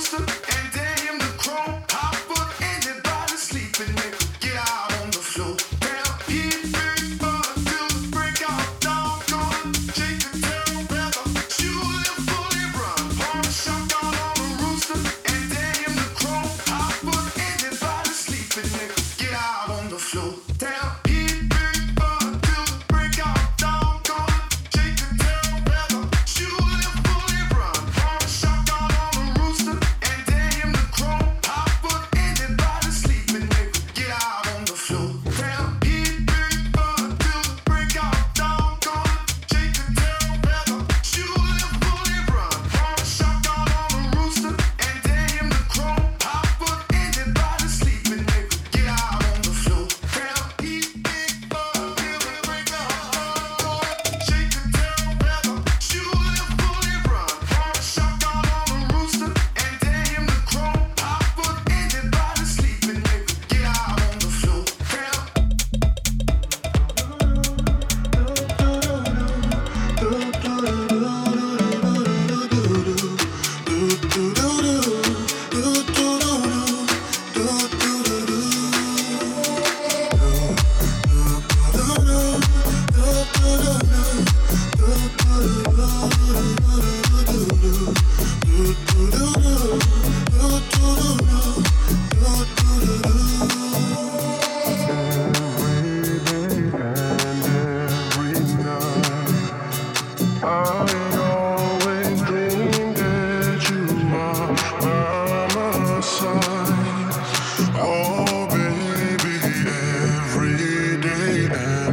Thank you.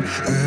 yeah.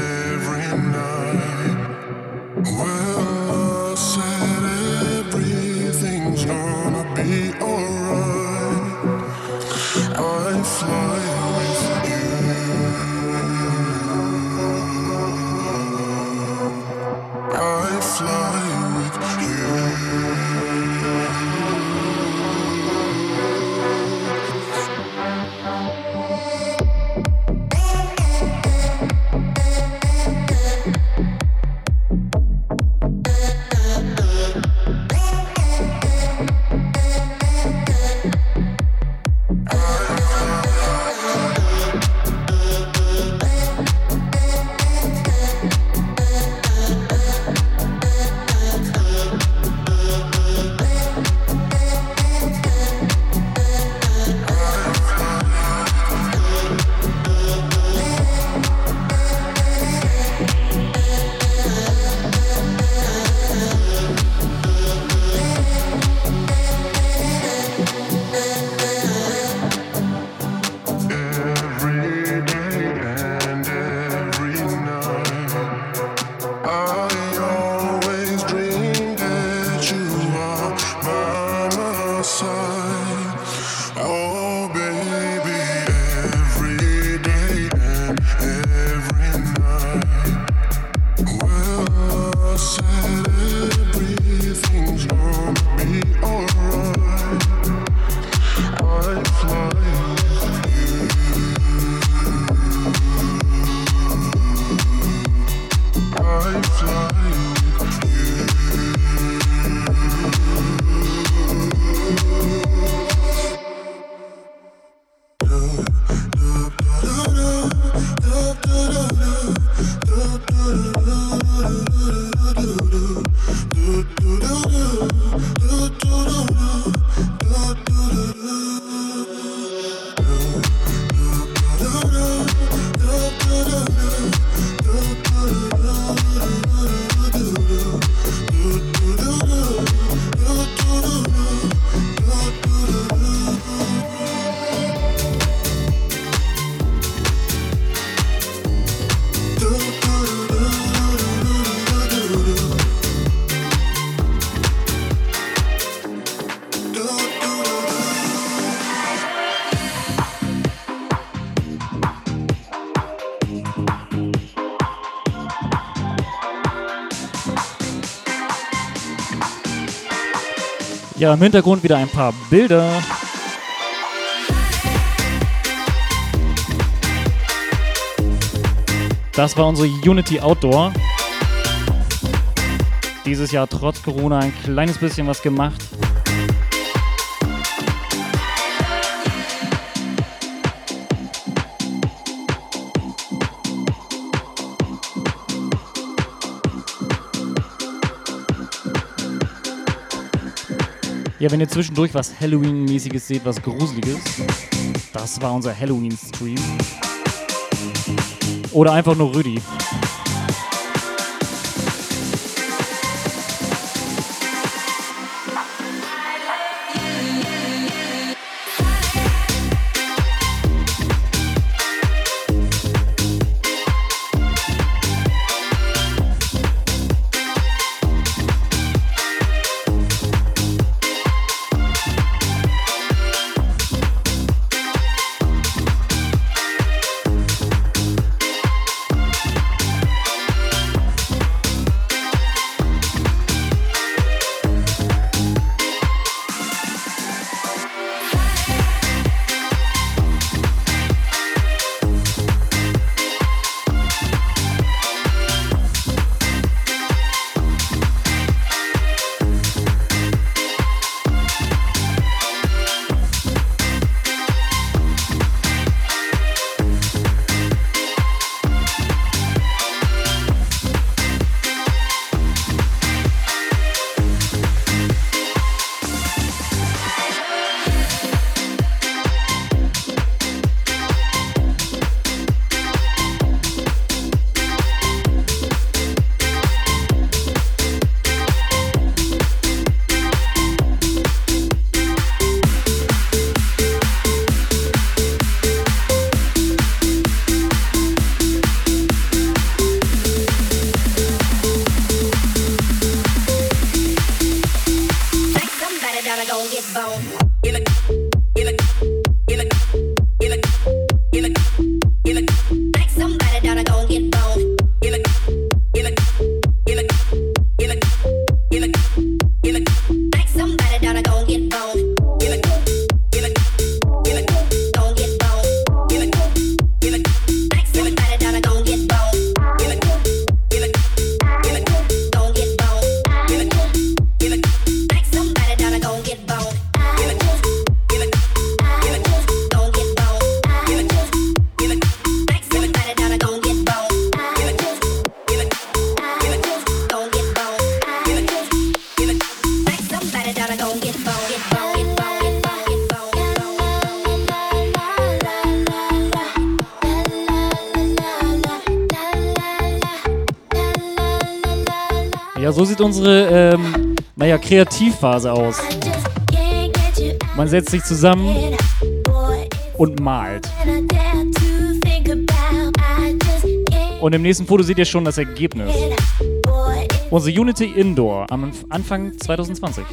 Ja, im Hintergrund wieder ein paar Bilder. Das war unsere Unity Outdoor. Dieses Jahr trotz Corona ein kleines bisschen was gemacht. Ja, wenn ihr zwischendurch was Halloween-mäßiges seht, was Gruseliges, das war unser Halloween-Stream. Oder einfach nur Rüdi. Sieht unsere, ähm, naja, Kreativphase aus. Man setzt sich zusammen und malt. Und im nächsten Foto seht ihr schon das Ergebnis. Unsere Unity Indoor am Anfang 2020.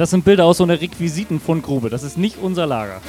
das sind Bilder aus so einer Requisitenfundgrube. Das ist nicht unser Lager.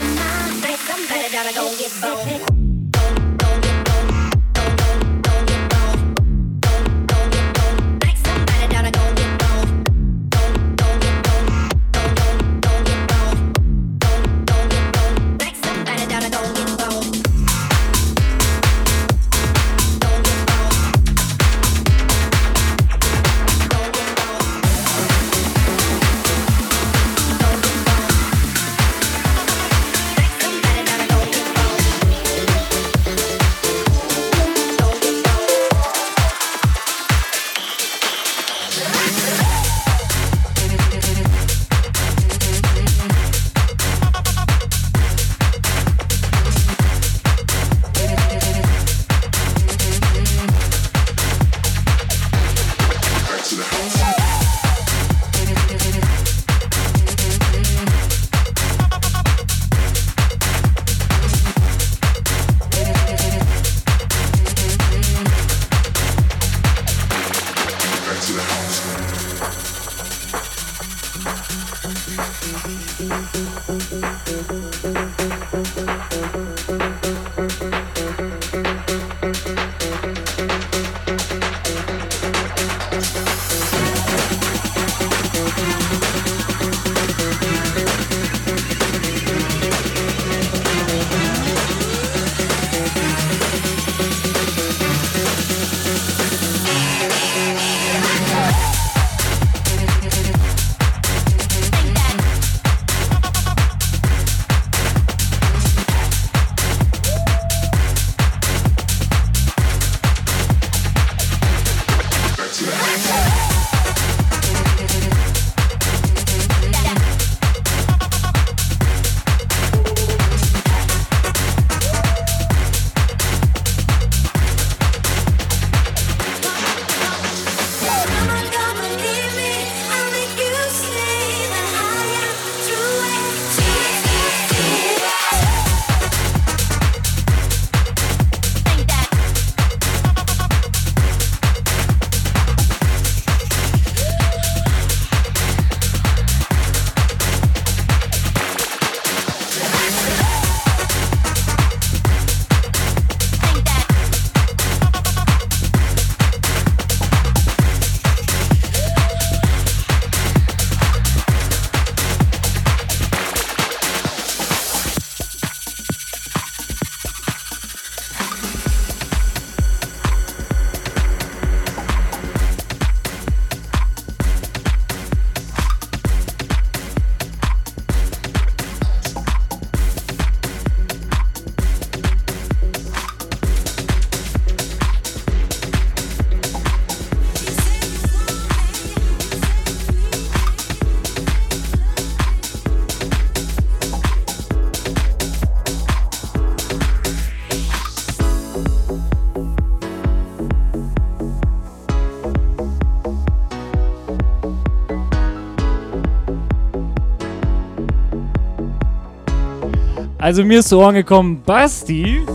Also mir ist zu Ohren gekommen, Basti,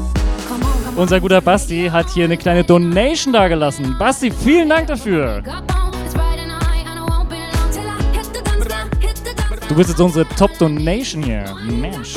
unser guter Basti, hat hier eine kleine Donation dagelassen. Basti, vielen Dank dafür. Du bist jetzt unsere Top-Donation hier. Mensch.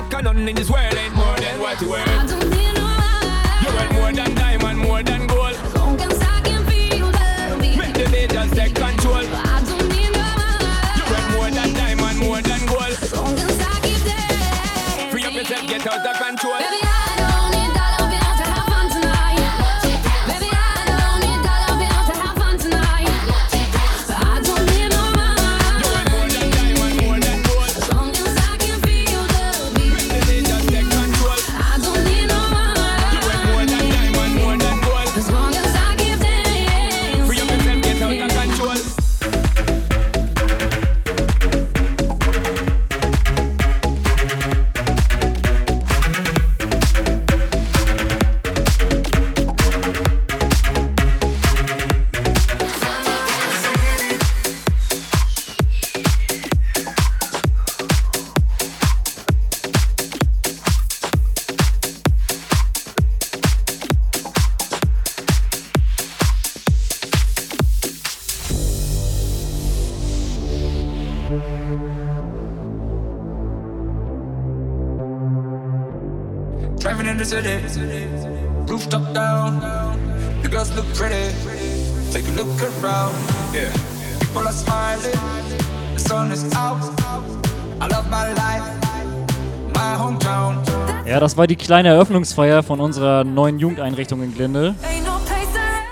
dollar in my pocket, cause nothing in this world ain't more than what you worth. I don't need no You worth more than diamond, more than gold. Long as I can feel the beat. Make the majors take control. Down. The girls look pretty. Take a look around. Yeah. People are smiling. The sun is out. I love my life, my hometown. Ja, das war die kleine Eröffnungsfeier von unserer neuen Jugendeinrichtung in Glinde.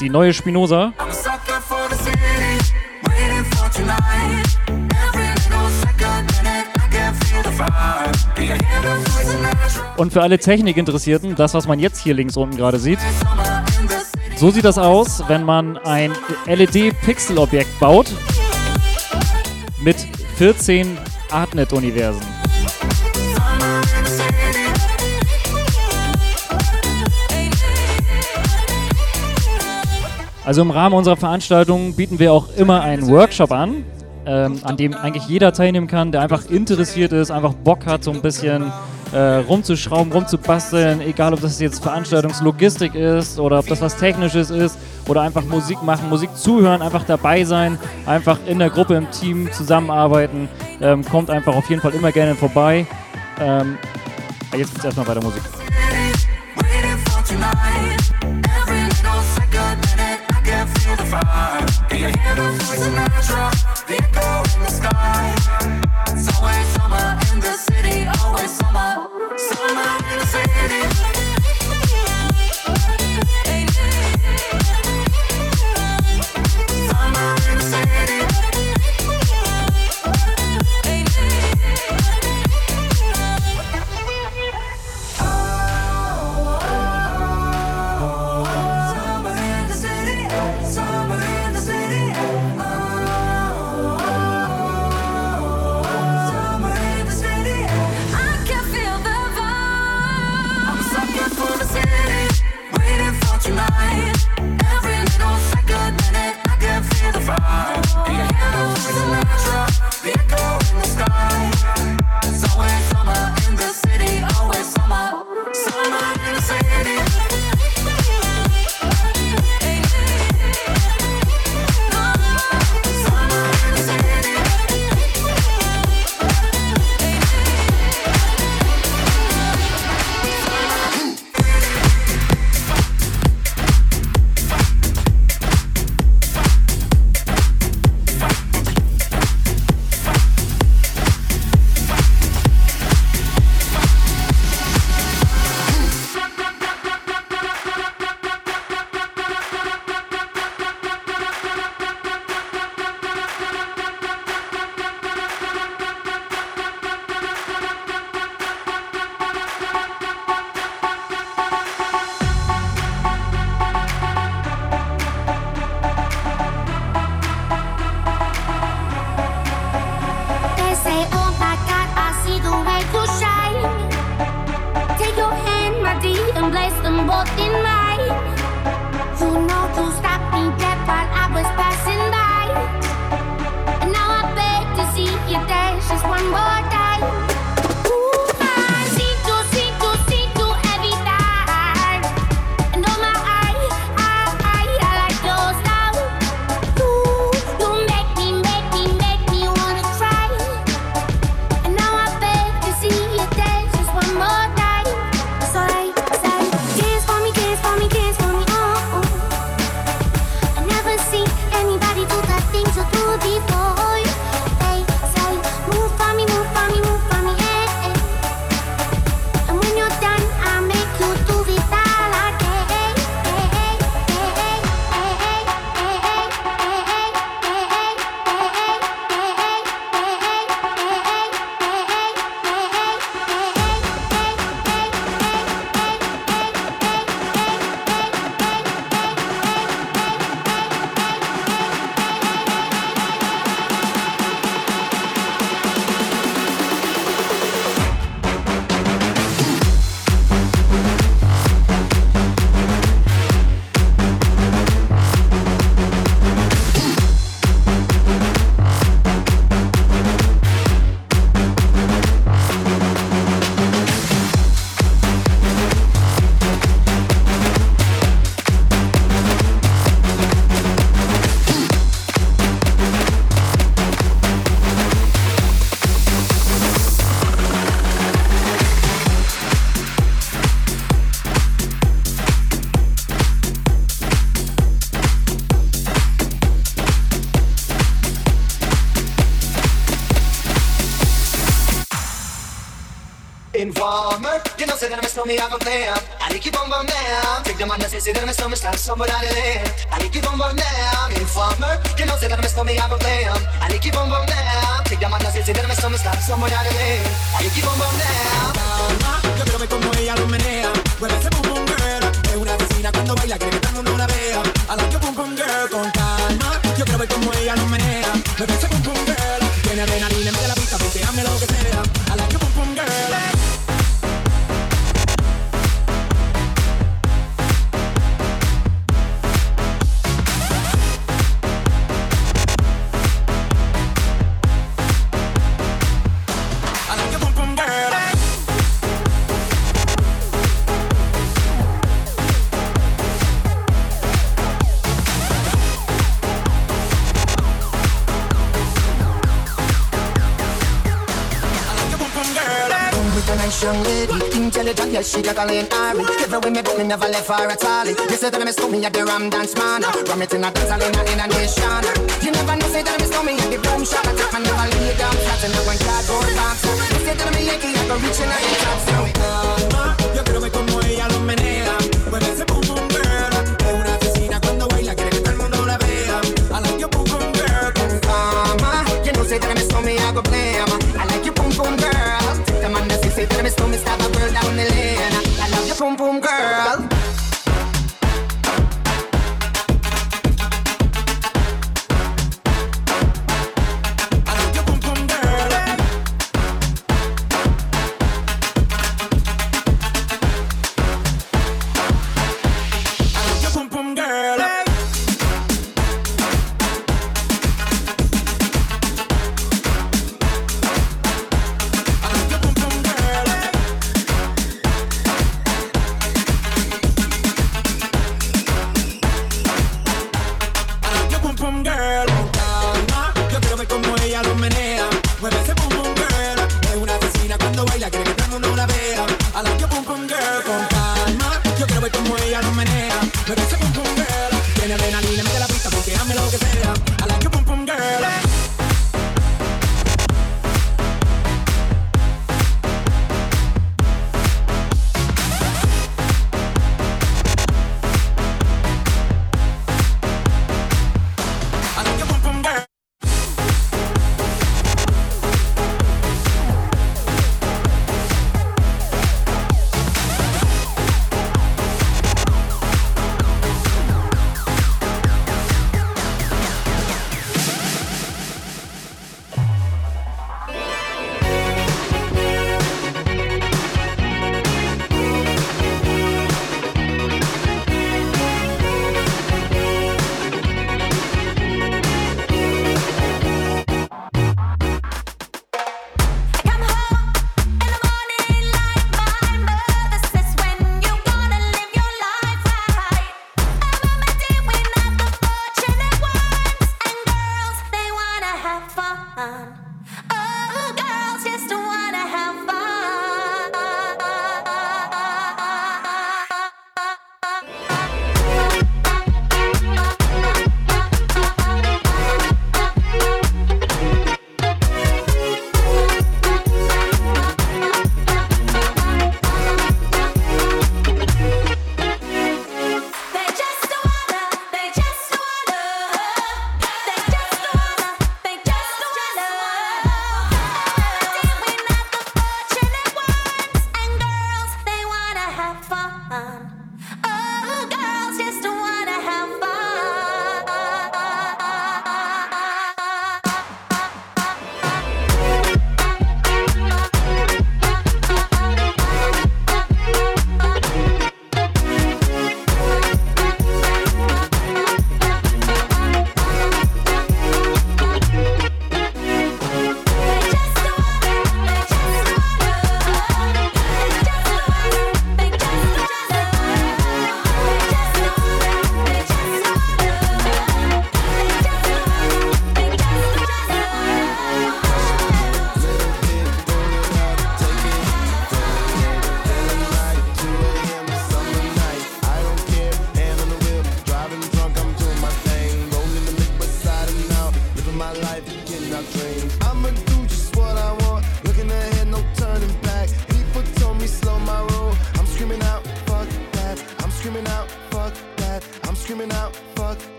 Die neue Spinoza. Und für alle Technikinteressierten, das, was man jetzt hier links unten gerade sieht, so sieht das aus, wenn man ein LED-Pixel-Objekt baut mit 14 Artnet-Universen. Also im Rahmen unserer Veranstaltung bieten wir auch immer einen Workshop an, ähm, an dem eigentlich jeder teilnehmen kann, der einfach interessiert ist, einfach Bock hat, so ein bisschen äh, rumzuschrauben, rumzubasteln, egal ob das jetzt Veranstaltungslogistik ist oder ob das was Technisches ist oder einfach Musik machen, Musik zuhören, einfach dabei sein, einfach in der Gruppe, im Team zusammenarbeiten. Ähm, kommt einfach auf jeden Fall immer gerne vorbei. Ähm, jetzt gibt's erstmal weiter Musik. Waiting for tonight. Can you hear the voice in natural? The echo in the sky. It's always summer in the city, always summer. Summer in the city. on me, I go bam. I like you bomb down. Take the man that says it, and I still miss somebody there. I like you bomb bomb down. Informer, you know, say that on me, I go. I like. Take the that I there. You. Yo quiero ver como ella lo menea. Mueve ese boom boom girl. Es una vecina cuando baila, quiere que todo el mundo la vea. A la que boom boom girl con calma. Yo quiero ver como ella lo menea. Mueve ese boom boom girl. Tiene adrenalina, mete la pista, ponte lo que sea. I like you, boom girl. Yes, she got a lane Ari. Every way me but me never left her at all. You say that I miss me at the Ram Dance Man. Ram it in a dance, in a, in a nation. You never know, say that I miss me at the Boom Shop. I take my never lay down flat in a one cardboard box. You say that I'm a Yankee, I go reaching out the top. So, calma, yo quiero ver cómo ella lo menea. Mueve ese pum pum girl, es una asesina cuando baila, quiere que todo el mundo la vea. I like your pum pum girl. Mama, you know, say that I miss me, I go blam. I like your boom boom girl. Take the man that say that I miss the leer Me dice con tu vera, viene, ven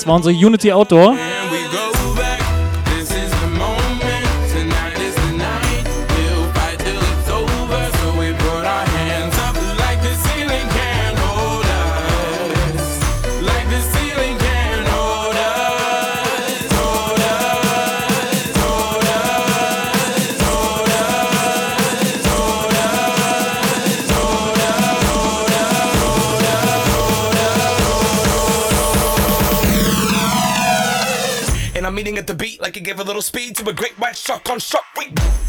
Das war unsere Unity Outdoor. at the beat like it gave a little speed to a great white shark on shark week.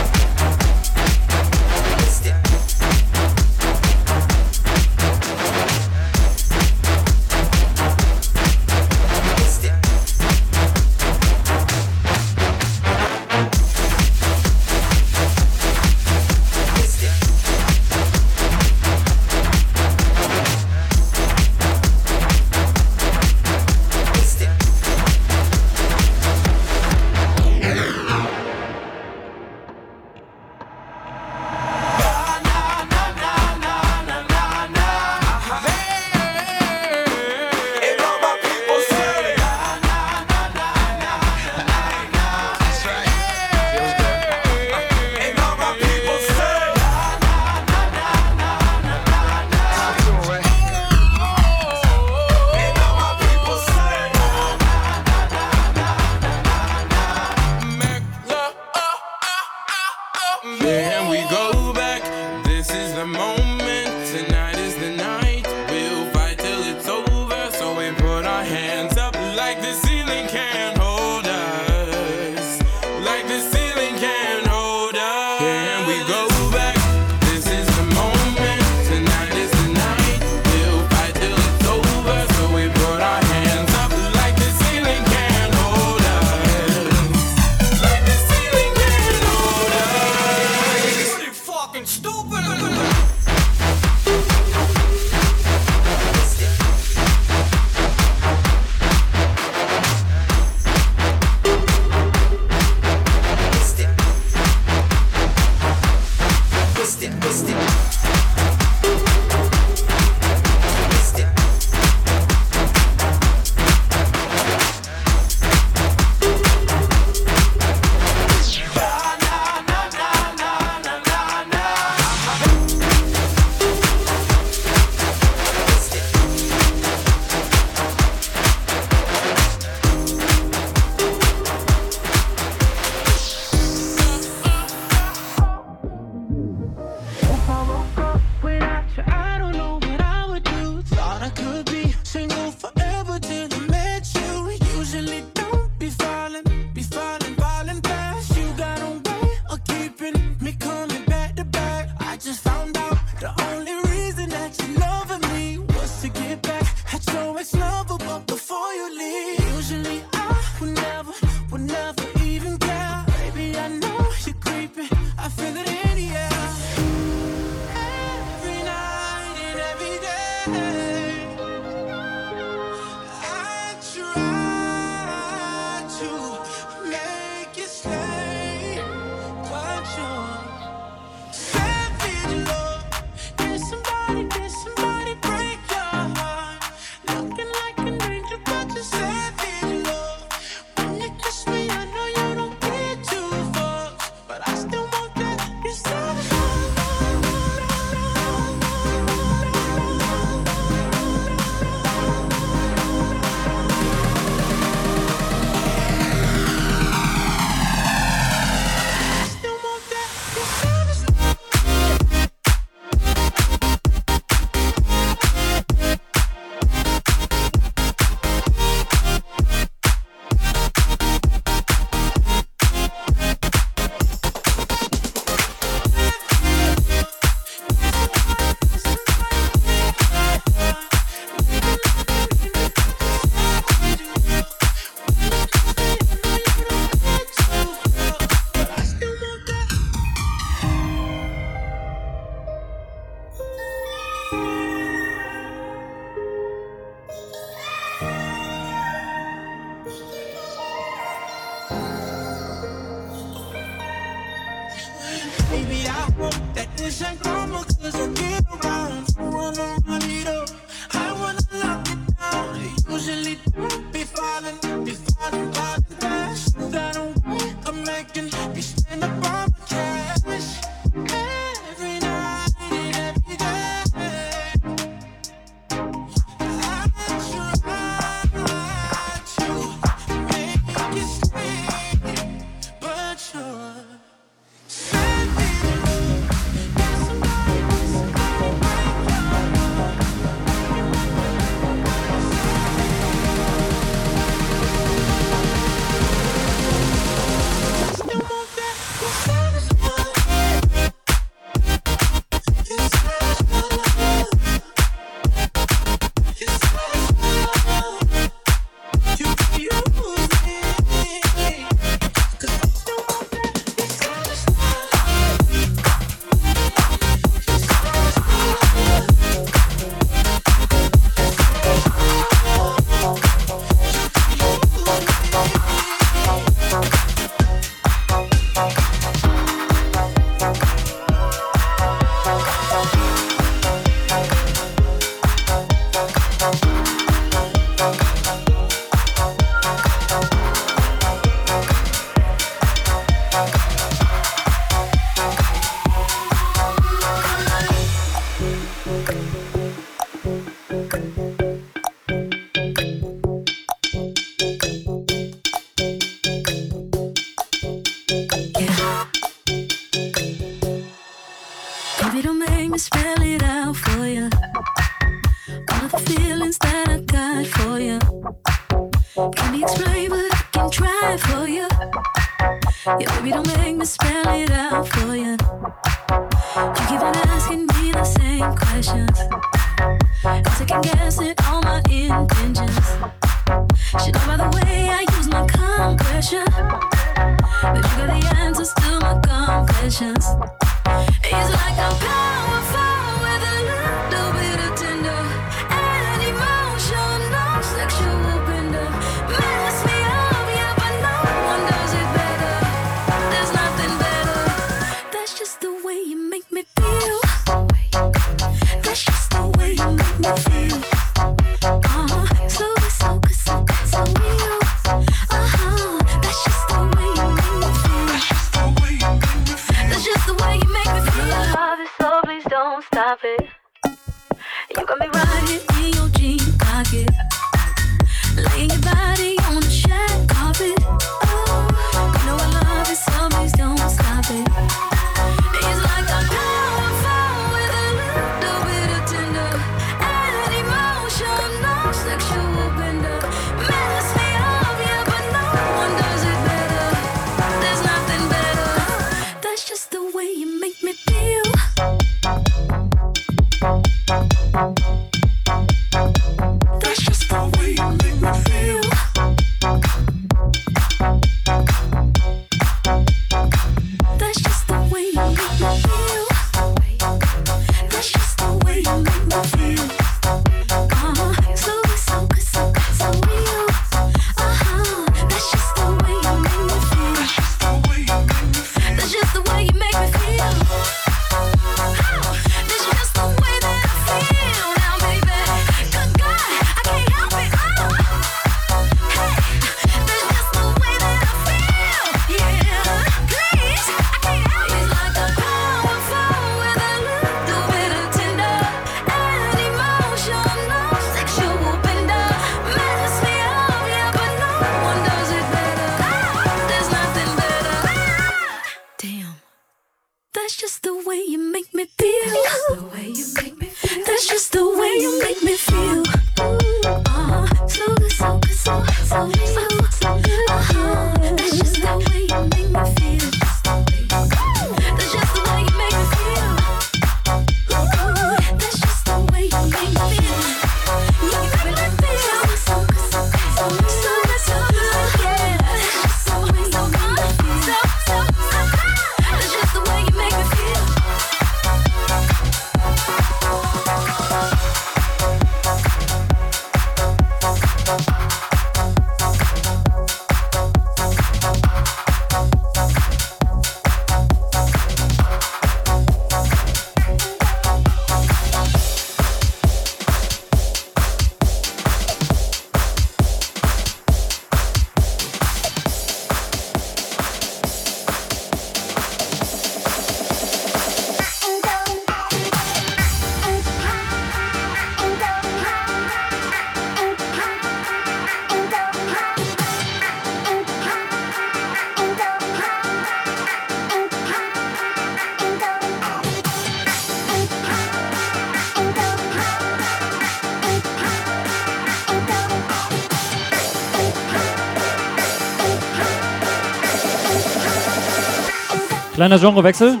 Kleiner Genrewechsel.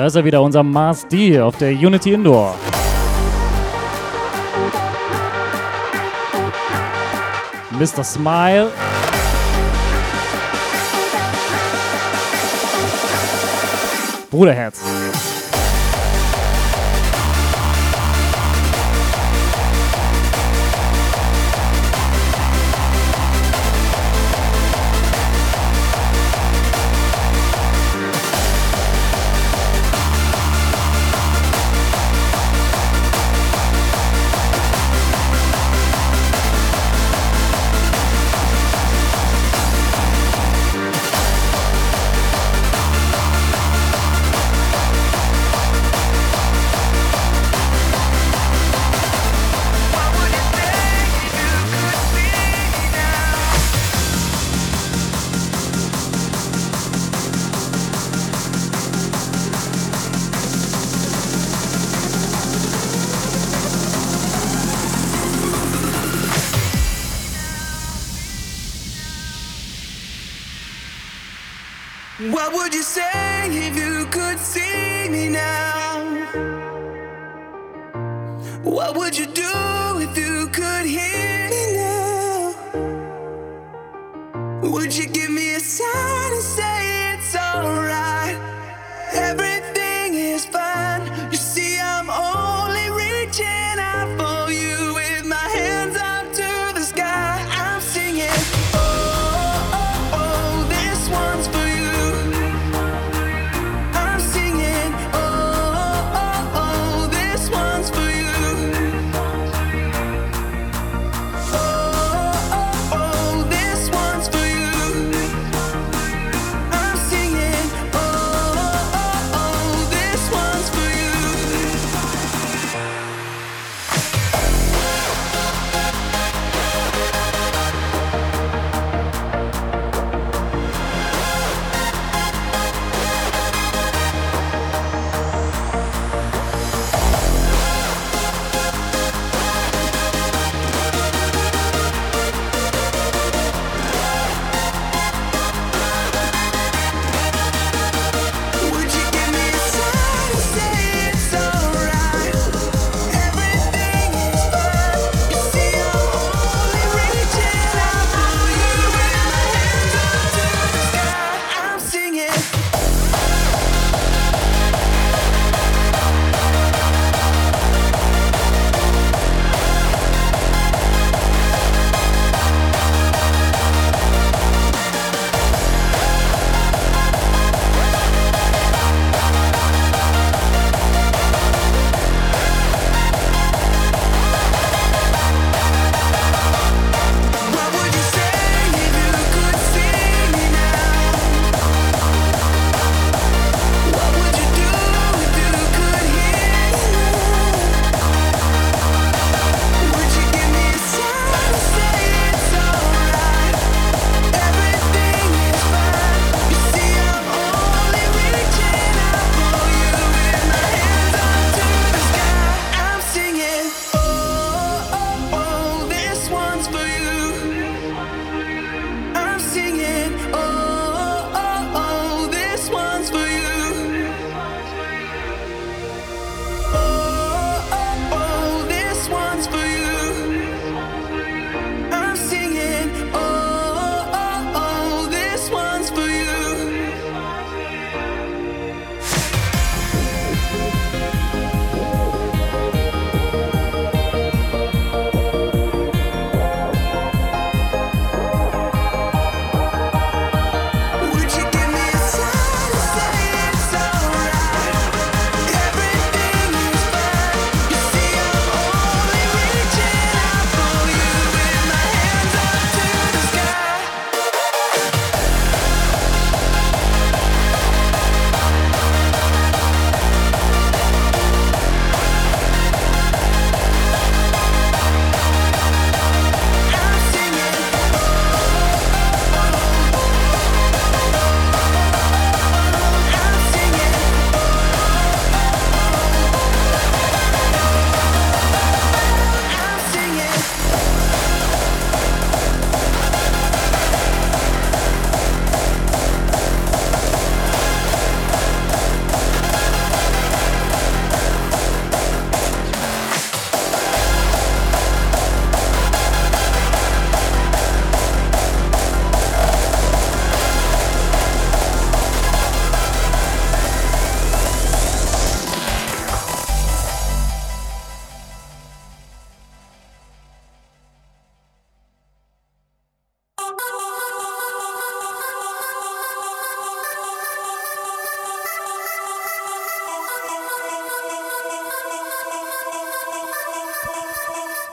Da ist er wieder, unser Mars D auf der Unity Indoor. Mr. Smile. Bruderherz.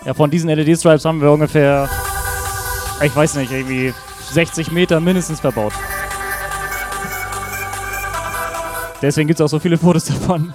Ja, von diesen LED-Stripes haben wir ungefähr, ich weiß nicht, irgendwie 60 Meter mindestens verbaut. Deswegen gibt es auch so viele Fotos davon.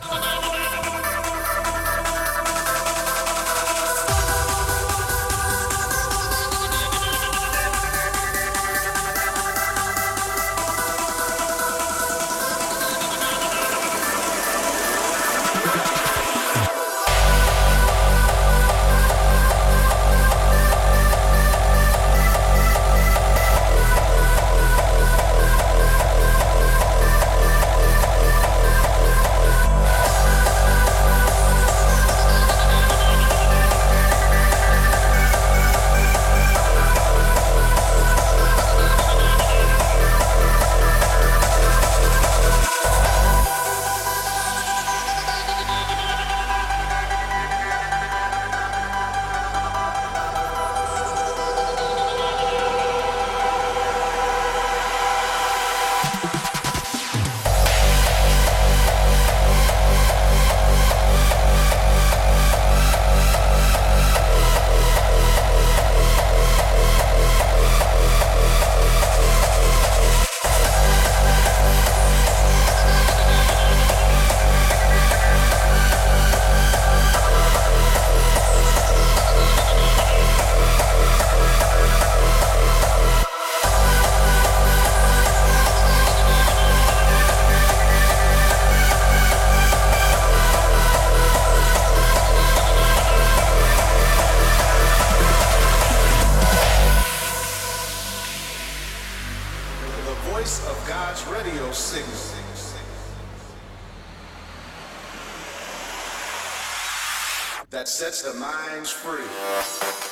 sets the minds free.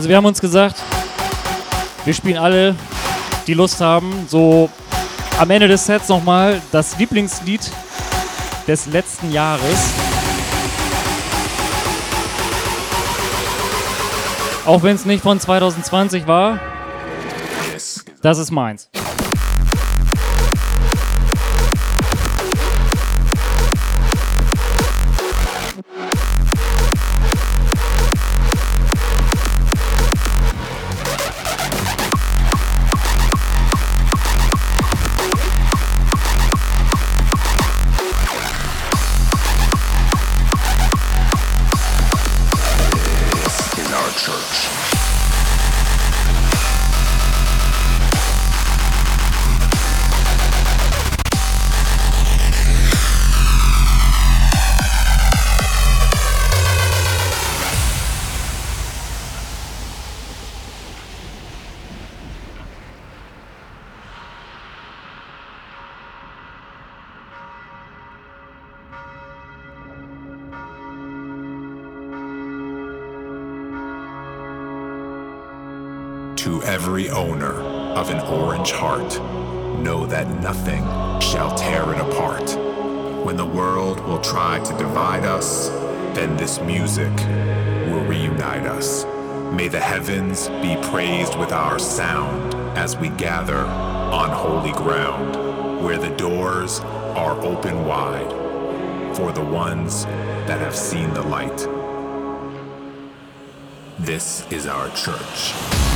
Also wir haben uns gesagt, wir spielen alle, die Lust haben, so am Ende des Sets nochmal das Lieblingslied des letzten Jahres. Auch wenn es nicht von 2020 war, das ist meins. Every owner of an orange heart, know that nothing shall tear it apart. When the world will try to divide us, then this music will reunite us. May the heavens be praised with our sound as we gather on holy ground, where the doors are open wide for the ones that have seen the light. This is our church.